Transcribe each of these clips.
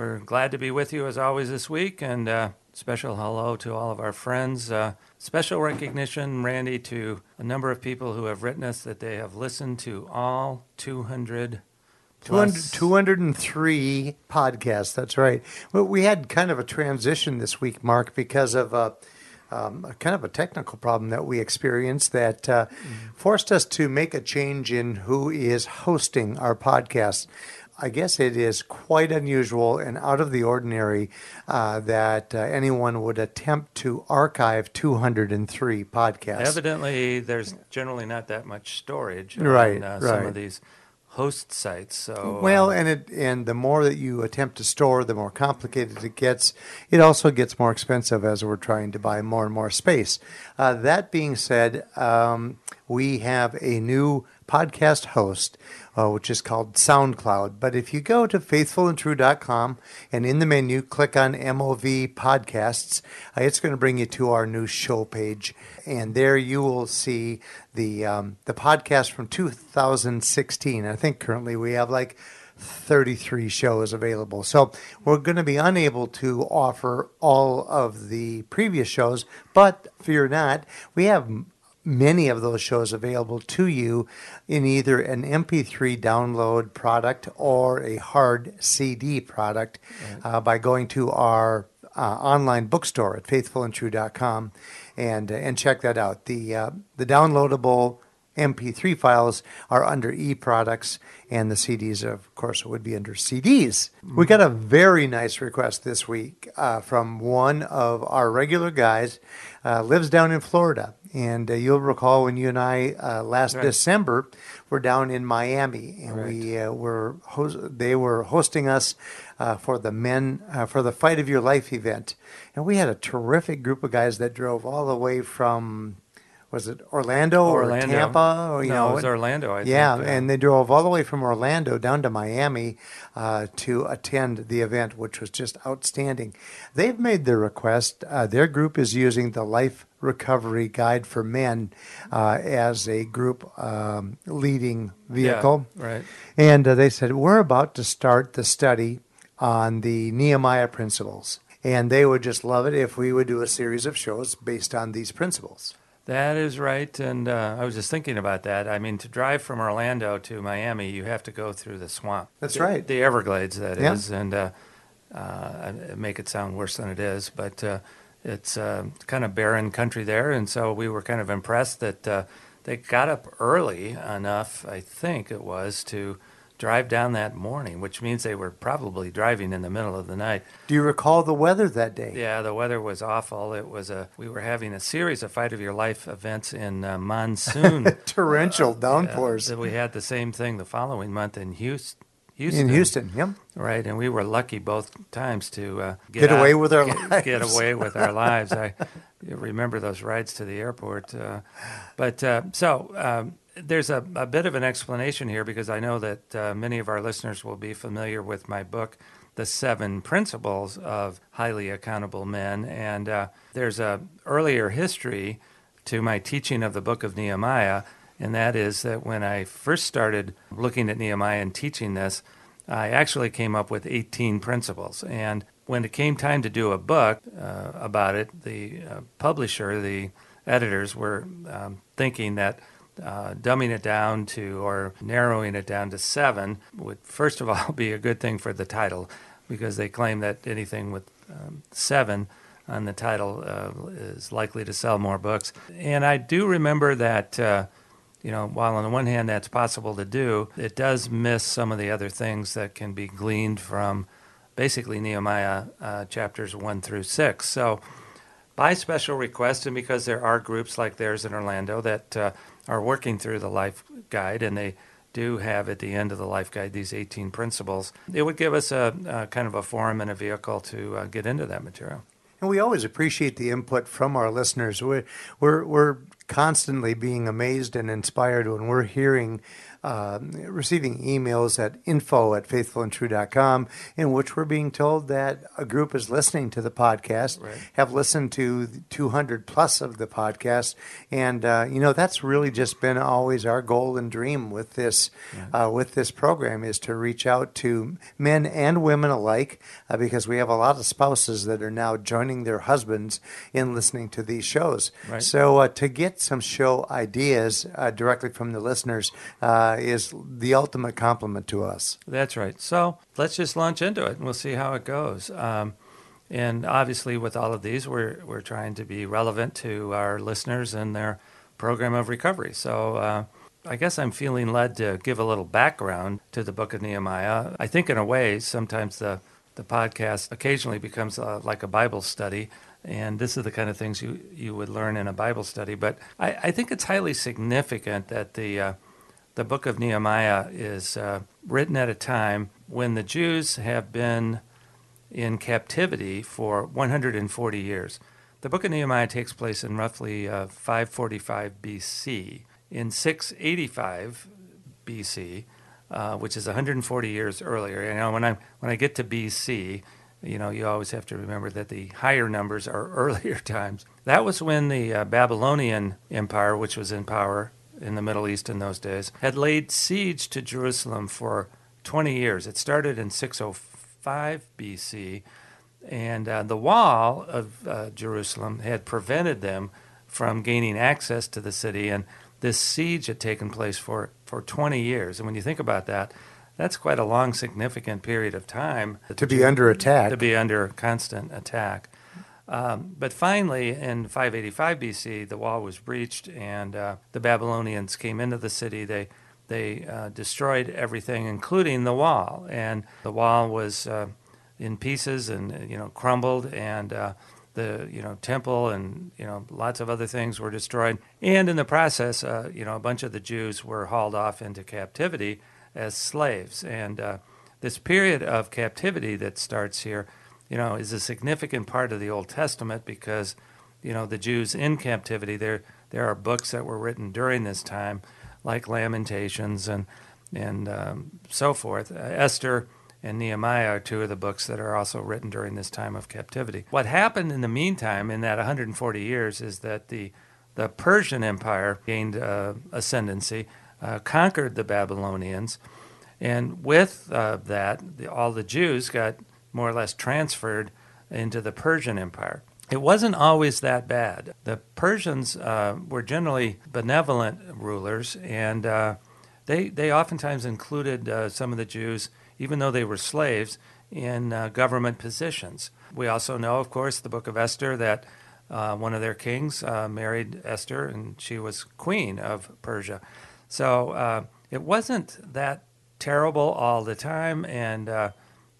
We're glad to be with you as always this week, and uh, special hello to all of our friends. Uh, special recognition, Randy, to a number of people who have written us that they have listened to all 200 200, plus- 203 podcasts. That's right. Well, we had kind of a transition this week, Mark, because of a, um, a kind of a technical problem that we experienced that uh, forced us to make a change in who is hosting our podcast. I guess it is quite unusual and out of the ordinary uh, that uh, anyone would attempt to archive 203 podcasts. Evidently, there's generally not that much storage on Right, uh, some of these host sites. So Well, uh, and it and the more that you attempt to store, the more complicated it gets. It also gets more expensive as we're trying to buy more and more space. Uh, that being said, um, we have a new podcast host, uh, which is called SoundCloud. But if you go to faithfulandtrue.com and in the menu click on MOV Podcasts, uh, it's going to bring you to our new show page, and there you will see the um, the podcast from 2016. I think currently we have like 33 shows available. So we're going to be unable to offer all of the previous shows, but fear not, we have many of those shows available to you in either an MP3 download product or a hard CD product uh, by going to our uh, online bookstore at faithfulandtrue.com and and check that out. The uh, the downloadable MP3 files are under e products, and the CDs, of course, would be under CDs. We got a very nice request this week uh, from one of our regular guys, uh, lives down in Florida. And uh, you'll recall when you and I uh, last Right. December were down in Miami, and we uh, were host- they were hosting us uh, for the men uh, for the Fight of Your Life event, and we had a terrific group of guys that drove all the way from was it Orlando, Orlando. or Tampa or you No, know it was Orlando, I yeah, think, uh, and they drove all the way from Orlando down to Miami uh, to attend the event, which was just outstanding. They've made their request. Uh, their group is using the Life Recovery Guide for Men uh, as a group um, leading vehicle. Yeah, right. And uh, they said, We're about to start the study on the Nehemiah principles. And they would just love it if we would do a series of shows based on these principles. That is right, and uh, I was just thinking about that. I mean, to drive from Orlando to Miami, you have to go through the swamp. That's The- right. The Everglades, that is, Yeah. and uh, uh, I make it sound worse than it is, but uh, it's uh, kind of barren country there, and so we were kind of impressed that uh, they got up early enough, I think it was, to drive down that morning, which means they were probably driving in the middle of the night. Do you recall the weather that day? Yeah, the weather was awful. It was a we were having a series of fight of your life events in uh, monsoon. Torrential Uh, downpours that we had the same thing the following month in Houston. Houston, in Houston. Yep. right? And we were lucky both times to uh, Get away with our get, lives. Get away with our lives. I remember those rides to the airport. Uh, but uh, so um, there's a, a bit of an explanation here because I know that uh, many of our listeners will be familiar with my book, The Seven Principles of Highly Accountable Men, and uh, there's a earlier history to my teaching of the book of Nehemiah, and that is that when I first started looking at Nehemiah and teaching this, I actually came up with 18 principles. And when it came time to do a book uh, about it, the uh, publisher, the editors were um, thinking that uh, dumbing it down to or narrowing it down to seven would, first of all, be a good thing for the title because they claim that anything with um, seven on the title uh, is likely to sell more books. And I do remember that. Uh, you know, while on the one hand that's possible to do, it does miss some of the other things that can be gleaned from basically Nehemiah uh, chapters 1 through 6. So, by special request, and because there are groups like theirs in Orlando that uh, are working through the Life Guide and they do have at the end of the life guide these 18 principles, it would give us a, a kind of a forum and a vehicle to uh, get into that material. And we always appreciate the input from our listeners. We're, we're, we're constantly being amazed and inspired when we're hearing receiving emails at info at faithfulandtrue.com in which we're being told that a group is listening to the podcast, right. have listened to 200 plus of the podcast. And, uh, you know, that's really just been always our goal and dream with this, yeah. uh, with this program is to reach out to men and women alike uh, because we have a lot of spouses that are now joining their husbands in listening to these shows. Right. So uh, to get some show ideas uh, directly from the listeners, uh, is the ultimate compliment to us. That's right. So let's just launch into it and we'll see how it goes. Um, and obviously, with all of these, we're, we're trying to be relevant to our listeners and their program of recovery. So uh, I guess I'm feeling led to give a little background to the book of Nehemiah. I think, in a way, sometimes the, the podcast occasionally becomes uh, like a Bible study and this is the kind of things you, you would learn in a Bible study. But I, I think it's highly significant that the uh, the book of Nehemiah is uh, written at a time when the Jews have been in captivity for 140 years. The book of Nehemiah takes place in roughly uh, 545 BC. In 685 BC, uh, which is 140 years earlier, you know, when I when I get to BC, you know, you always have to remember that the higher numbers are earlier times. That was when the uh, Babylonian Empire, which was in power in the Middle East in those days, had laid siege to Jerusalem for 20 years. It started in 605 BC, and uh, the wall of uh, Jerusalem had prevented them from gaining access to the city, and this siege had taken place for, for 20 years. And when you think about that, that's quite a long, significant period of time to be under attack. To be under constant attack. Um, but finally, in 585 BC, the wall was breached, and uh, the Babylonians came into the city. They they uh, destroyed everything, including the wall, and the wall was uh, in pieces and you know crumbled, and uh, the you know temple and you know lots of other things were destroyed. And in the process, uh, you know a bunch of the Jews were hauled off into captivity as slaves, and uh, this period of captivity that starts here you know, is a significant part of the Old Testament because, you know, the Jews in captivity, there there are books that were written during this time, like Lamentations and and um, so forth. Uh, Esther and Nehemiah are two of the books that are also written during this time of captivity. What happened in the meantime, in that 140 years, is that the the Persian Empire gained uh, ascendancy, uh, conquered the Babylonians, and with uh, that, the, all the Jews got more or less transferred into the Persian Empire. It wasn't always that bad. The Persians uh, were generally benevolent rulers, and uh, they, they oftentimes included uh, some of the Jews, even though they were slaves, in uh, government positions. We also know, of course, the book of Esther, that uh, one of their kings uh, married Esther, and she was queen of Persia. So it wasn't that terrible all the time, and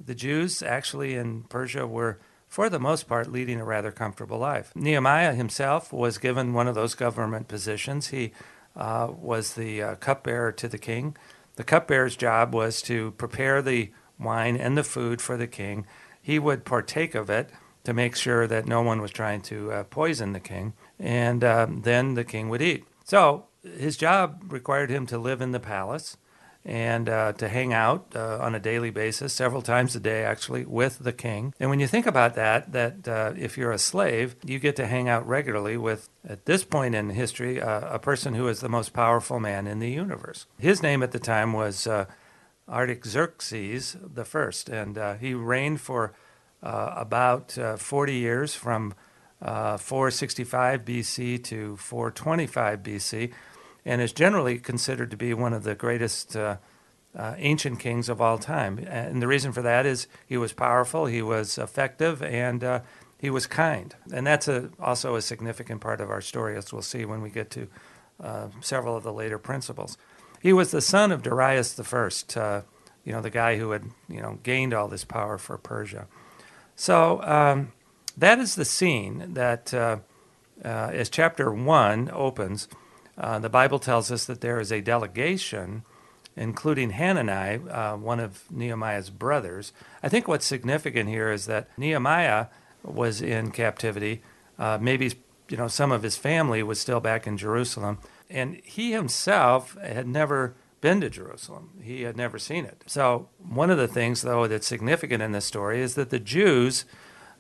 the Jews actually in Persia were, for the most part, leading a rather comfortable life. Nehemiah himself was given one of those government positions. He uh, was the uh, cupbearer to the king. The cupbearer's job was to prepare the wine and the food for the king. He would partake of it to make sure that no one was trying to uh, poison the king, and um, then the king would eat. So his job required him to live in the palace and uh, to hang out uh, on a daily basis, several times a day actually, with the king. And when you think about that, that uh, if you're a slave, you get to hang out regularly with, at this point in history, uh, a person who is the most powerful man in the universe. His name at the time was uh, Artaxerxes the First, and uh, he reigned for about 40 years from 465 BC to 425 BC and is generally considered to be one of the greatest uh, uh, ancient kings of all time. And the reason for that is he was powerful, he was effective, and uh, he was kind. And that's a, also a significant part of our story, as we'll see when we get to uh, several of the later principles. He was the son of Darius the First, uh, you know, the guy who had you know gained all this power for Persia. So um, that is the scene that, uh, as chapter one opens. Uh, the Bible tells us that there is a delegation including Hanani, uh, one of Nehemiah's brothers. I think what's significant here is that Nehemiah was in captivity. Uh, maybe you know some of his family was still back in Jerusalem, and he himself had never been to Jerusalem. He had never seen it. So one of the things, though, that's significant in this story is that the Jews,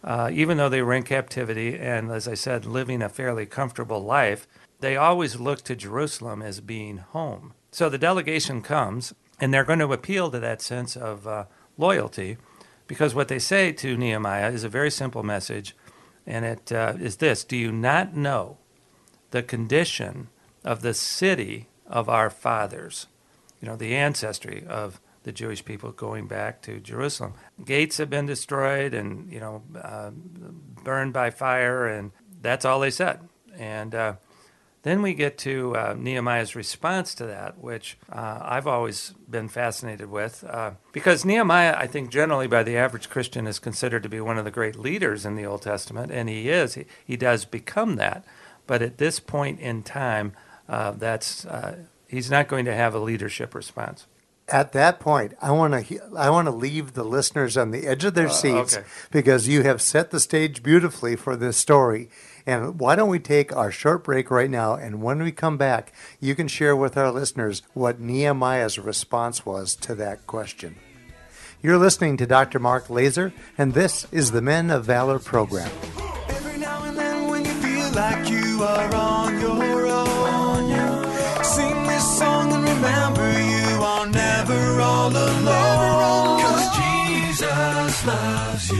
uh, even though they were in captivity and, as I said, living a fairly comfortable life, they always look to Jerusalem as being home. So the delegation comes, and they're going to appeal to that sense of uh, loyalty, because what they say to Nehemiah is a very simple message, and it uh, is this: Do you not know the condition of the city of our fathers? You know, the ancestry of the Jewish people going back to Jerusalem. Gates have been destroyed and you know uh, burned by fire, and that's all they said. And uh, then we get to uh, Nehemiah's response to that, which uh, I've always been fascinated with, uh, because Nehemiah, I think, generally by the average Christian, is considered to be one of the great leaders in the Old Testament, and he is. He, he does become that, but at this point in time, uh, that's uh, he's not going to have a leadership response. At that point, I want to I want to leave the listeners on the edge of their Uh, seats okay. because you have set the stage beautifully for this story. And why don't we take our short break right now? And when we come back, you can share with our listeners what Nehemiah's response was to that question. You're listening to Dr. Mark Laaser, and this is the Men of Valor program. Every now and then when you feel like you are on your own, sing this song and remember you are never all alone. Cause Jesus loves you.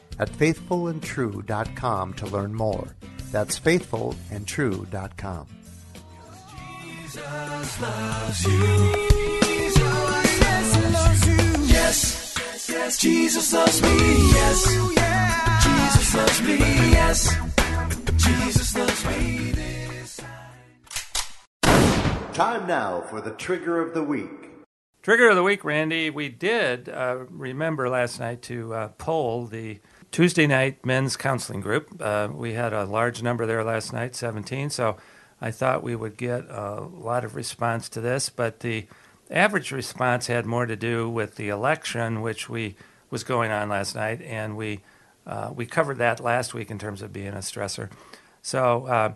at faithfulandtrue.com to learn more. That's faithfulandtrue.com. Yes, yes, Jesus loves me. Yes, Jesus loves me. Yes, Jesus loves me. This Time now for the trigger of the week. Trigger of the week, Randy. We did uh, remember last night to uh, poll the Tuesday night men's counseling group. Uh, we had a large number there last night, 17. So I thought we would get a lot of response to this, but the average response had more to do with the election, which we was going on last night, and we uh, we covered that last week in terms of being a stressor. So, uh,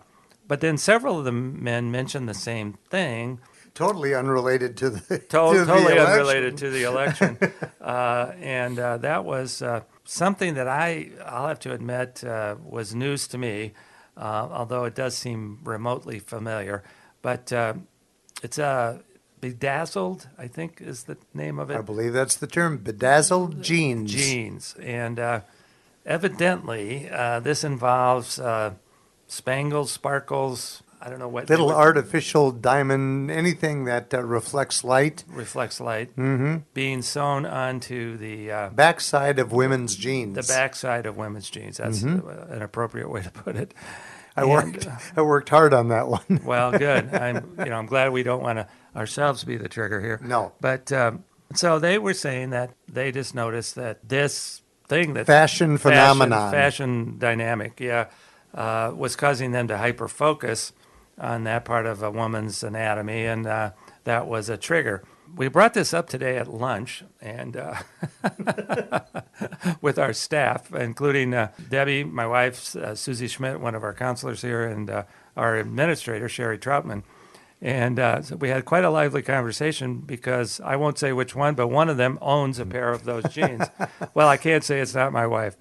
but then several of the men mentioned the same thing. Totally unrelated to the, To- to the totally election. unrelated to the election, uh, and uh, that was uh, something that I, I'll have to admit, uh, was news to me. Uh, although it does seem remotely familiar, but uh, it's uh, bedazzled. I think is the name of it. I believe that's the term bedazzled jeans. Jeans, and uh, evidently uh, this involves uh, spangles, sparkles. I don't know what Little artificial diamond, anything that uh, reflects light. reflects light Mm-hmm. being sewn onto the uh, Backside of women's jeans. the backside of women's jeans. That's uh, an appropriate way to put it. I And, worked. uh, I worked hard on that one. well, good. I'm, you know, I'm glad we don't want to ourselves be the trigger here. No. But um, so they were saying that they just noticed that this thing that Fashion phenomenon. fashion dynamic, yeah, uh, was causing them to hyper focus on that part of a woman's anatomy, and uh, that was a trigger. We brought this up today at lunch, and uh, with our staff, including uh, Debbie, my wife, uh, Susie Schmidt, one of our counselors here, and uh, our administrator, Sherry Troutman. And uh, so we had quite a lively conversation because I won't say which one, but one of them owns a pair of those jeans. well, I can't say it's not my wife.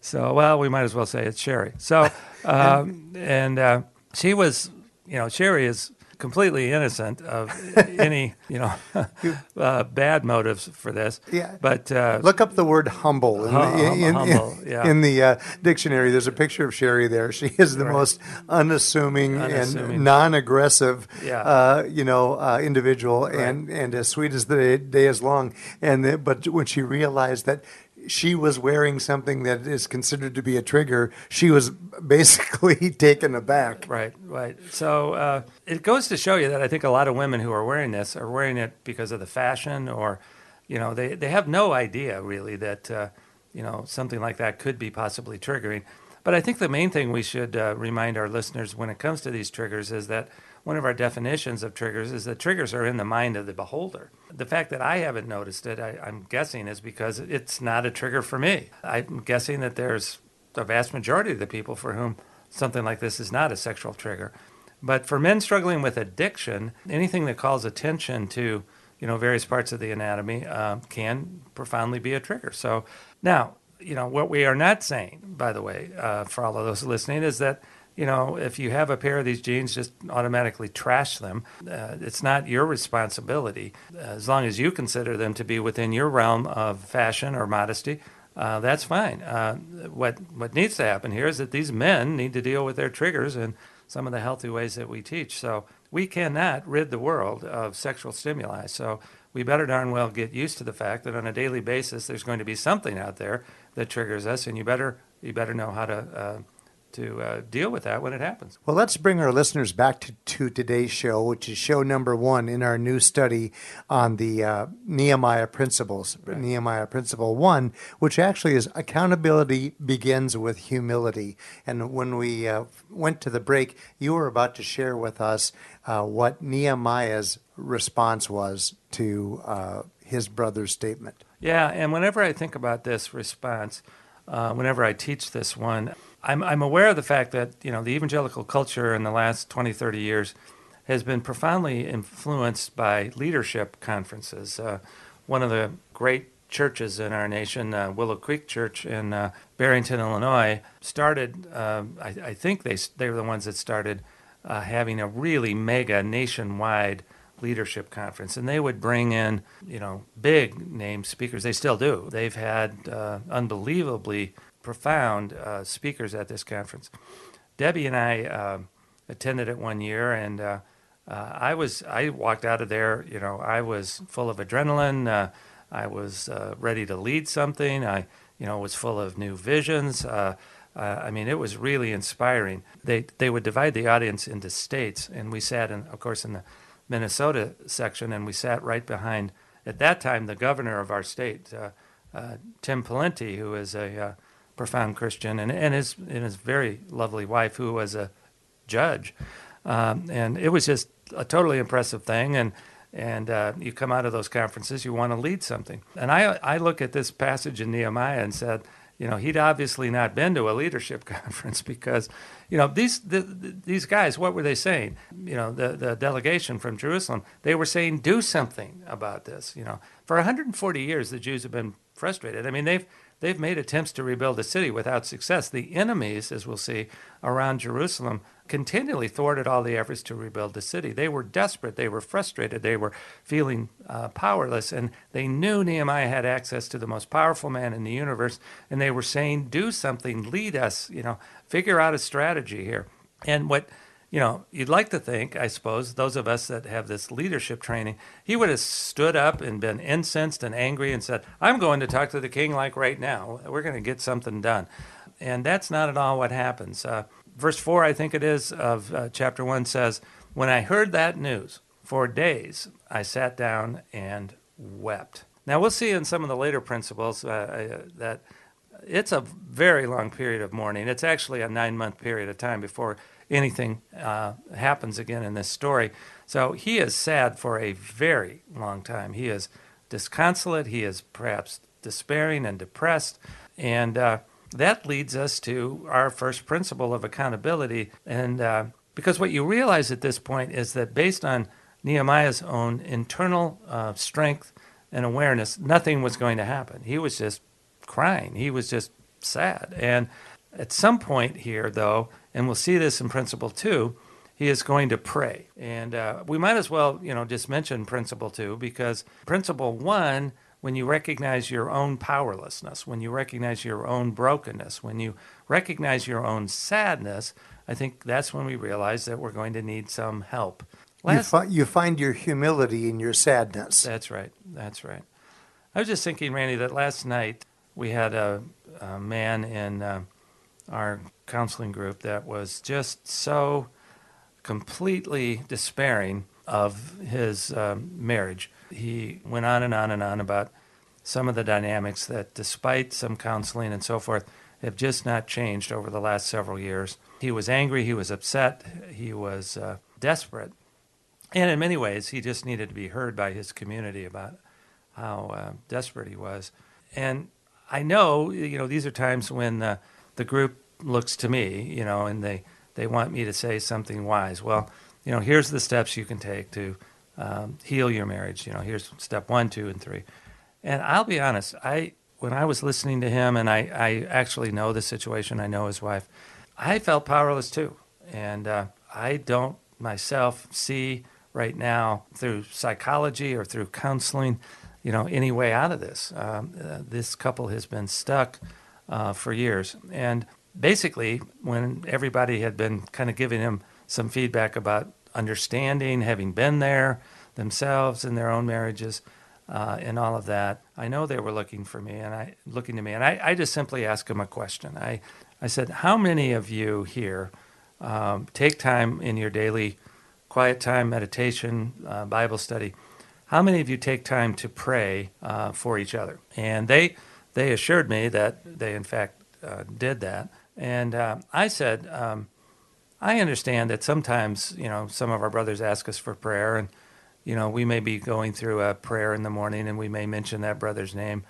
So, well, we might as well say it's Sherry. So, um, and uh, she was, you know, Sherry is completely innocent of any, you know, uh, bad motives for this. Yeah. But uh, Look up the word humble in, Hum- the, in, in- humble, yeah. in the uh, dictionary. There's a picture of Sherry there. She is the Right. most unassuming, Unassuming. and non-aggressive, Yeah. uh, you know, uh, individual, and and as sweet as the day, day is long. And the, but when she realized that. She was wearing something that is considered to be a trigger. She was basically taken aback. Right, right. So uh, it goes to show you that I think a lot of women who are wearing this are wearing it because of the fashion, or you know, they they have no idea really that uh, you know something like that could be possibly triggering. But I think the main thing we should uh, remind our listeners when it comes to these triggers is that one of our definitions of triggers is that triggers are in the mind of the beholder. The fact that I haven't noticed it, I, I'm guessing, is because it's not a trigger for me. I'm guessing that there's a vast majority of the people for whom something like this is not a sexual trigger. But for men struggling with addiction, anything that calls attention to you know various parts of the anatomy uh, can profoundly be a trigger. So now you know what we are not saying, by the way, uh, for all of those listening, is that you know if you have a pair of these jeans, just automatically trash them. Uh, it's not your responsibility as long as you consider them to be within your realm of fashion or modesty. Uh, that's fine. Uh, what what needs to happen here is that these men need to deal with their triggers and some of the healthy ways that we teach. So we cannot rid the world of sexual stimuli. So we better darn well get used to the fact that on a daily basis there's going to be something out there that triggers us, and you better you better know how to uh, to uh, deal with that when it happens. Well, let's bring our listeners back to, to today's show, which is show number one in our new study on the uh, Nehemiah principles. Nehemiah principle one, which actually is accountability begins with humility. And when we uh, went to the break, you were about to share with us uh, what Nehemiah's response was to uh, his brother's statement. Yeah, and whenever I think about this response, uh, whenever I teach this one, I'm, I'm aware of the fact that you know the evangelical culture in the last 20, 30 years has been profoundly influenced by leadership conferences. Uh, one of the great churches in our nation, uh, Willow Creek Church in uh, Barrington, Illinois, started. um I, I think they they were the ones that started uh, having a really mega nationwide leadership conference, and they would bring in you know big name speakers. They still do. They've had uh, unbelievably profound uh, speakers at this conference. Debbie and I um attended it one year, and uh, uh, I was I walked out of there. You know, I was full of adrenaline. Uh, I was uh, ready to lead something. I you know was full of new visions. Uh, uh, I mean, it was really inspiring. They they would divide the audience into states, and we sat in, of course, in the Minnesota section, and we sat right behind, at that time, the governor of our state, uh, uh, Tim Pawlenty, who is a uh, profound Christian, and, and his and his very lovely wife, who was a judge, um, and it was just a totally impressive thing. And and uh, you come out of those conferences, you want to lead something. And I I look at this passage in Nehemiah and said, you know, he'd obviously not been to a leadership conference because, you know, these the, the, these guys, what were they saying? You know, the the delegation from Jerusalem, they were saying, do something about this. You know, for 140 years, the Jews have been frustrated. I mean, they've they've made attempts to rebuild the city without success. The enemies, as we'll see, around Jerusalem continually thwarted all the efforts to rebuild the city. They were desperate. They were frustrated. They were feeling uh, powerless. And they knew Nehemiah had access to the most powerful man in the universe. And they were saying, do something, lead us, you know, figure out a strategy here. And what you know, you'd like to think, I suppose, those of us that have this leadership training, he would have stood up and been incensed and angry and said, I'm going to talk to the king like right now. We're going to get something done. And that's not at all what happens. Uh, verse 4, I think it is, of uh, chapter 1 says, When I heard that news, for days I sat down and wept. Now, we'll see in some of the later principles uh, that it's a very long period of mourning. It's actually a nine month period of time before anything uh, happens again in this story. So he is sad for a very long time. He is disconsolate. He is perhaps despairing and depressed. And uh, that leads us to our first principle of accountability. And uh, Because what you realize at this point is that based on Nehemiah's own internal uh, strength and awareness, nothing was going to happen. He was just crying. He was just sad. And at some point here, though, and we'll see this in principle two, he is going to pray. And uh, we might as well, you know, just mention principle two because principle one, when you recognize your own powerlessness, when you recognize your own brokenness, when you recognize your own sadness, I think that's when we realize that we're going to need some help. You, fi- you find your humility in your sadness. that's right. That's right. I was just thinking, Randy, that last night we had a, a man in uh, our counseling group that was just so completely despairing of his um, marriage. He went on and on and on about some of the dynamics that, despite some counseling and so forth, have just not changed over the last several years. He was angry, he was upset, he was uh, desperate. And in many ways, he just needed to be heard by his community about how uh, desperate he was. And I know, you know, these are times when uh, the group looks to me, you know, and they, they want me to say something wise. Well, you know, here's the steps you can take to um, heal your marriage. You know, here's step one, two, and three. And I'll be honest, I when I was listening to him, and I, I actually know the situation, I know his wife, I felt powerless too. And uh, I don't myself see right now through psychology or through counseling, you know, any way out of this. Um, uh, this couple has been stuck uh, for years. And basically, when everybody had been kind of giving him some feedback about understanding, having been there themselves in their own marriages, uh, and all of that, I know they were looking for me and I looking to me, and I, I just simply asked them a question. I, I said, "How many of you here um, take time in your daily quiet time, meditation, uh, Bible study? How many of you take time to pray uh, for each other?" And they they assured me that they in fact uh, did that. And uh, I said, um, I understand that sometimes you know some of our brothers ask us for prayer and you know, we may be going through a prayer in the morning and we may mention that brother's name.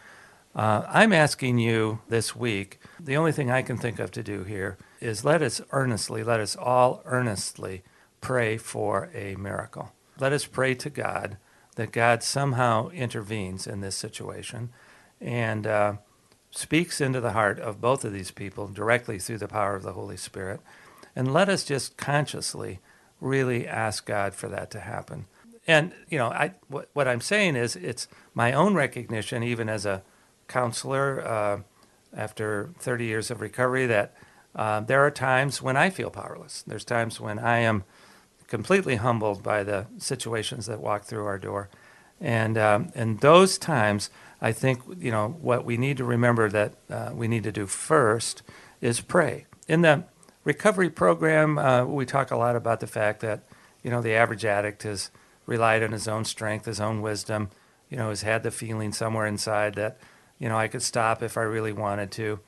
Uh, I'm asking you this week, the only thing I can think of to do here is let us earnestly, let us all earnestly pray for a miracle. Let us pray to God that God somehow intervenes in this situation and uh, speaks into the heart of both of these people directly through the power of the Holy Spirit. And let us just consciously really ask God for that to happen. And you know, I what, what I'm saying is it's my own recognition, even as a counselor uh, after 30 years of recovery, that uh, there are times when I feel powerless. There's times when I am completely humbled by the situations that walk through our door, and um, and those times, I think you know what we need to remember that uh, we need to do first is pray. In the recovery program, uh, we talk a lot about the fact that you know the average addict has relied on his own strength, his own wisdom, you know, has had the feeling somewhere inside that, you know, I could stop if I really wanted to.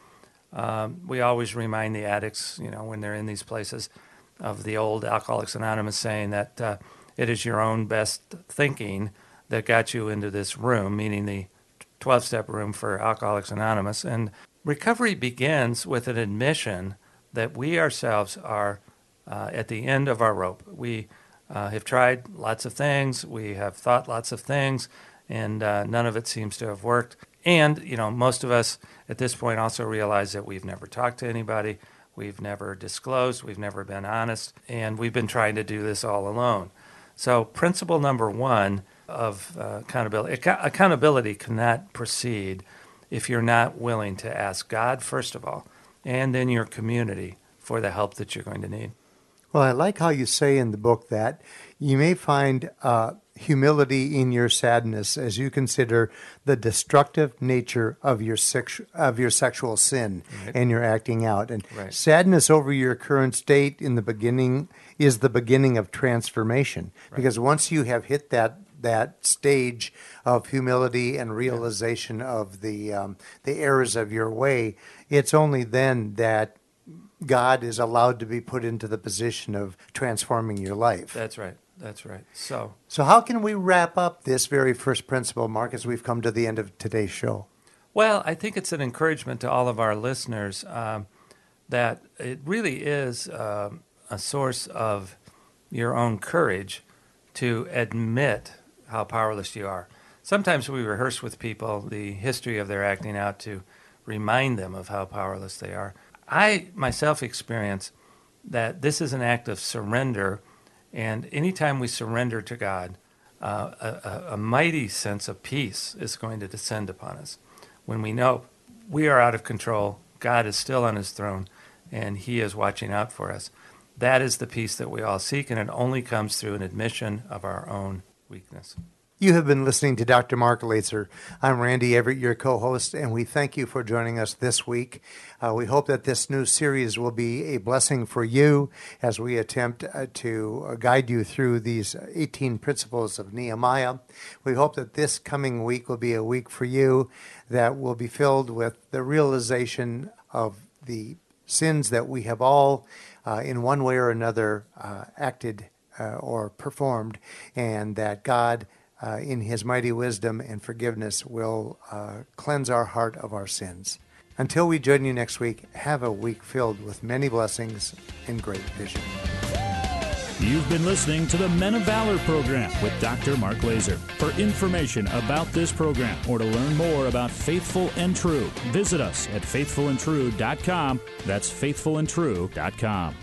Um, we always remind the addicts, you know, when they're in these places of the old Alcoholics Anonymous saying that uh, it is your own best thinking that got you into this room, meaning the 12 step room for Alcoholics Anonymous. And recovery begins with an admission that we ourselves are uh, at the end of our rope. We uh, have tried lots of things. We have thought lots of things, and uh, none of it seems to have worked. And, you know, most of us at this point also realize that we've never talked to anybody, we've never disclosed, we've never been honest, and we've been trying to do this all alone. So, principle number one of uh, accountability Ac- accountability cannot proceed if you're not willing to ask God, first of all, and then your community for the help that you're going to need. Well, I like how you say in the book that you may find uh, humility in your sadness as you consider the destructive nature of your sexu- of your sexual sin Right. and your acting out. And Right. sadness over your current state in the beginning is the beginning of transformation because once you have hit that that stage of humility and realization of the um, the errors of your way, it's only then that God is allowed to be put into the position of transforming your life. That's right. That's right. So, So, how can we wrap up this very first principle, Mark, as we've come to the end of today's show? Well, I think it's an encouragement to all of our listeners um, that it really is um a source of your own courage to admit how powerless you are. Sometimes we rehearse with people the history of their acting out to remind them of how powerless they are. I myself experience that this is an act of surrender, and anytime we surrender to God, uh, a, a, mighty sense of peace is going to descend upon us. When we know we are out of control, God is still on his throne, and he is watching out for us. That is the peace that we all seek, and it only comes through an admission of our own weakness. You have been listening to Dr. Mark Laaser. I'm Randy Everett, your co host, and we thank you for joining us this week. Uh, we hope that this new series will be a blessing for you as we attempt uh, to uh, guide you through these 18 principles of Nehemiah. We hope that this coming week will be a week for you that will be filled with the realization of the sins that we have all, uh, in one way or another, uh, acted uh, or performed, and that God uh, in his mighty wisdom and forgiveness, will uh, cleanse our heart of our sins. Until we join you next week, have a week filled with many blessings and great vision. You've been listening to the Men of Valor program with Dr. Mark Laaser. For information about this program or to learn more about Faithful and True, visit us at faithfulandtrue.com. That's faithfulandtrue.com.